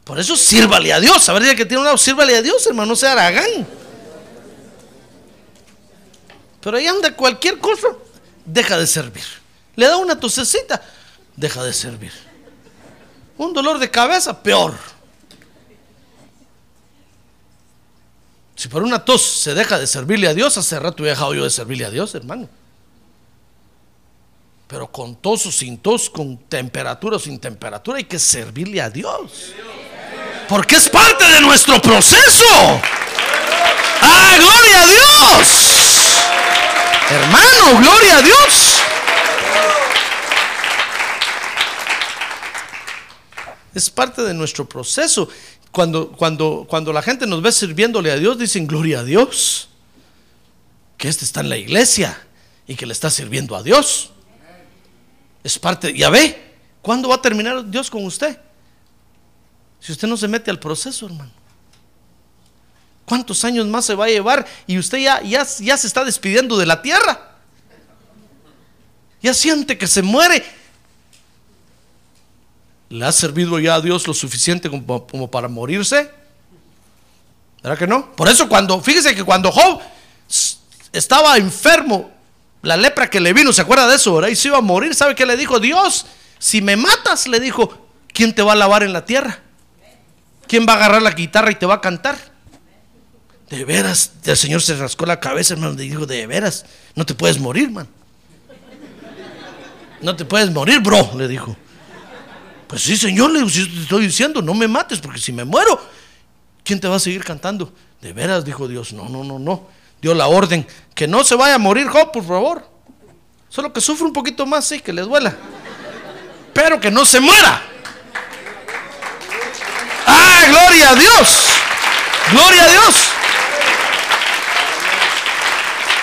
Por eso sírvale a Dios. A ver, que tiene un lado, sírvale a Dios, hermano, no sea aragán. Pero ahí anda cualquier cosa, deja de servir. Le da una tosecita, deja de servir. Un dolor de cabeza, peor. Si por una tos se deja de servirle a Dios, hace rato he dejado yo de servirle a Dios, hermano. Pero con tos o sin tos, con temperatura o sin temperatura, hay que servirle a Dios. Porque es parte de nuestro proceso. ¡Ah, gloria a Dios! Hermano, gloria a Dios. Es parte de nuestro proceso. Cuando, cuando, cuando la gente nos ve sirviéndole a Dios, dicen gloria a Dios. Que este está en la iglesia y que le está sirviendo a Dios. Es parte, ya ve, ¿cuándo va a terminar Dios con usted? Si usted no se mete al proceso, hermano. ¿Cuántos años más se va a llevar? Y usted ya, ya, ya se está despidiendo de la tierra. Ya siente que se muere. ¿Le ha servido ya a Dios lo suficiente como, para morirse? ¿Verdad que no? Por eso cuando, fíjese que cuando Job estaba enfermo, la lepra que le vino, ¿se acuerda de eso? ¿verdad? Y se iba a morir, ¿sabe qué le dijo? Dios, si me matas, le dijo, ¿quién te va a lavar en la tierra? ¿Quién va a agarrar la guitarra y te va a cantar? De veras, el Señor se rascó la cabeza, hermano, y dijo, de veras, no te puedes morir, man. No te puedes morir, bro, le dijo. Pues sí, Señor, le te estoy diciendo, no me mates, porque si me muero, ¿quién te va a seguir cantando? De veras, dijo Dios, no, no, no, no. Dio la orden, que no se vaya a morir Job, por favor. Solo que sufra un poquito más, sí, que le duela. Pero que no se muera. ¡Ah, gloria a Dios! ¡Gloria a Dios!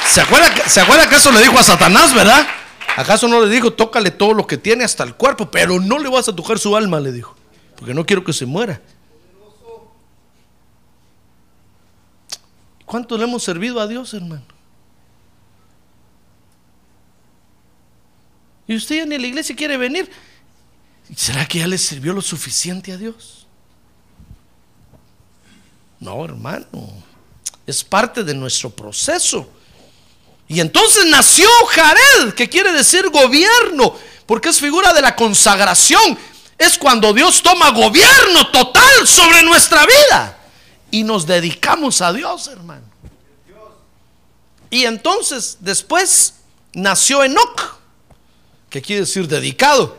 ¿Se acuerda, ¿Se acuerda que eso le dijo a Satanás, verdad? ¿Acaso no le dijo, tócale todo lo que tiene hasta el cuerpo, pero no le vas a tocar su alma, le dijo, porque no quiero que se muera. ¿Cuánto le hemos servido a Dios, hermano? Y usted ya ni la iglesia quiere venir. ¿Será que ya le sirvió lo suficiente a Dios? No, hermano. Es parte de nuestro proceso. Y entonces nació Jared, que quiere decir gobierno, porque es figura de la consagración. Es cuando Dios toma gobierno total sobre nuestra vida. Y nos dedicamos a Dios, hermano. Y entonces después nació Enoch, que quiere decir dedicado,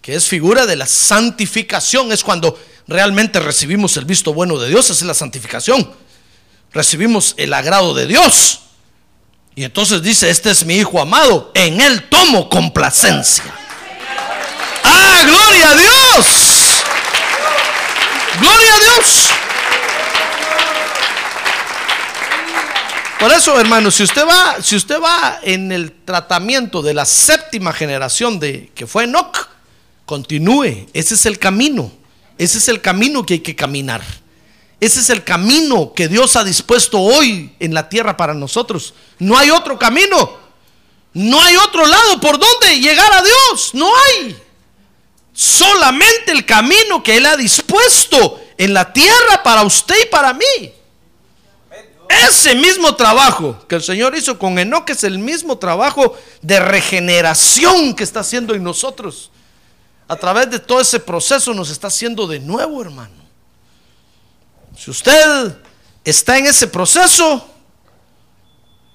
que es figura de la santificación. Es cuando realmente recibimos el visto bueno de Dios, es la santificación. Recibimos el agrado de Dios. Y entonces dice, este es mi hijo amado, en él tomo complacencia. ¡Ah, gloria a Dios! ¡Gloria a Dios! Por eso, hermano, si usted va, si usted va en el tratamiento de la séptima generación de que fue Enoch, continúe. Ese es el camino. Ese es el camino que hay que caminar. Ese es el camino que Dios ha dispuesto hoy en la tierra para nosotros. No hay otro camino. No hay otro lado por donde llegar a Dios. No hay. Solamente el camino que Él ha dispuesto en la tierra para usted y para mí. Ese mismo trabajo que el Señor hizo con Enoch es el mismo trabajo de regeneración que está haciendo en nosotros. A través de todo ese proceso nos está haciendo de nuevo, hermano. Si usted está en ese proceso,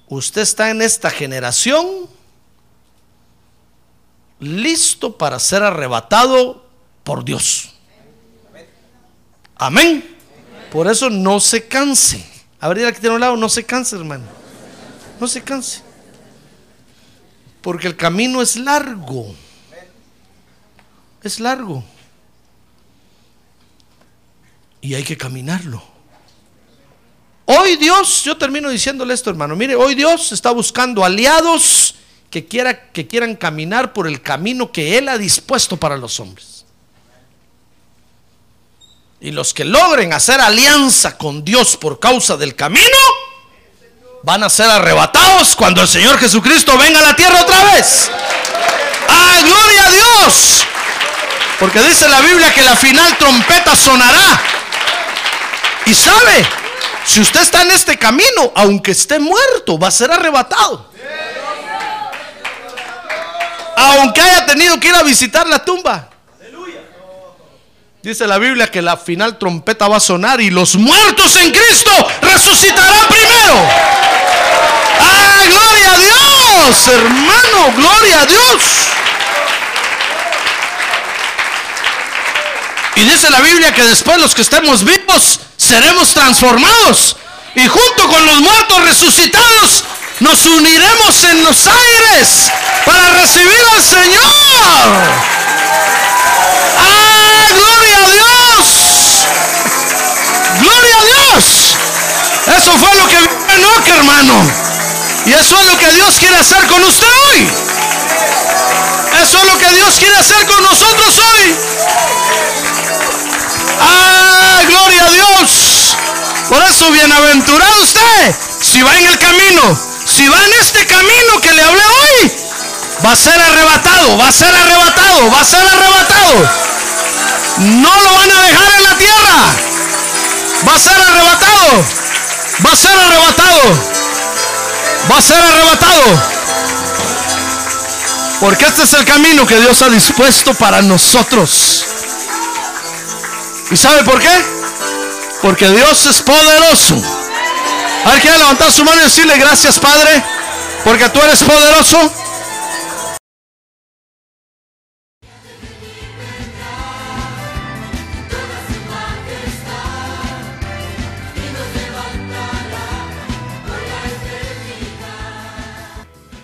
usted está en esta generación listo para ser arrebatado por Dios. Amén. Por eso no se canse. A ver, que tiene un lado, no se canse, hermano. No se canse. Porque el camino es largo. Es largo y hay que caminarlo. Hoy Dios, yo termino diciéndole esto, hermano. Mire, hoy Dios está buscando aliados que, quiera, que quieran caminar por el camino que Él ha dispuesto para los hombres. Y los que logren hacer alianza con Dios por causa del camino, van a ser arrebatados cuando el Señor Jesucristo venga a la tierra otra vez. ¡Ah, gloria a Dios! Porque dice la Biblia que la final trompeta sonará. Y sabe, si usted está en este camino, aunque esté muerto, va a ser arrebatado. Aunque haya tenido que ir a visitar la tumba. Dice la Biblia que la final trompeta va a sonar y los muertos en Cristo resucitarán primero. ¡Ah, gloria a Dios! Hermano, gloria a Dios. Y dice la Biblia que después los que estemos vivos seremos transformados. Y junto con los muertos resucitados nos uniremos en los aires para recibir al Señor. ¡Ah, gloria a Dios! ¡Gloria a Dios! Eso fue lo que vio Enoch, hermano. Y eso es lo que Dios quiere hacer con usted hoy. Eso es lo que Dios quiere hacer con nosotros hoy. ¡Ah, gloria a Dios! Por eso, bienaventurado usted, si va en el camino, si va en este camino que le hablé hoy, va a ser arrebatado, va a ser arrebatado, va a ser arrebatado. No lo van a dejar en la tierra. Va a ser arrebatado. Va a ser arrebatado. Va a ser arrebatado. Porque este es el camino que Dios ha dispuesto para nosotros. ¿Y sabe por qué? Porque Dios es poderoso. A ver, levantar su mano y decirle gracias, Padre, porque tú eres poderoso.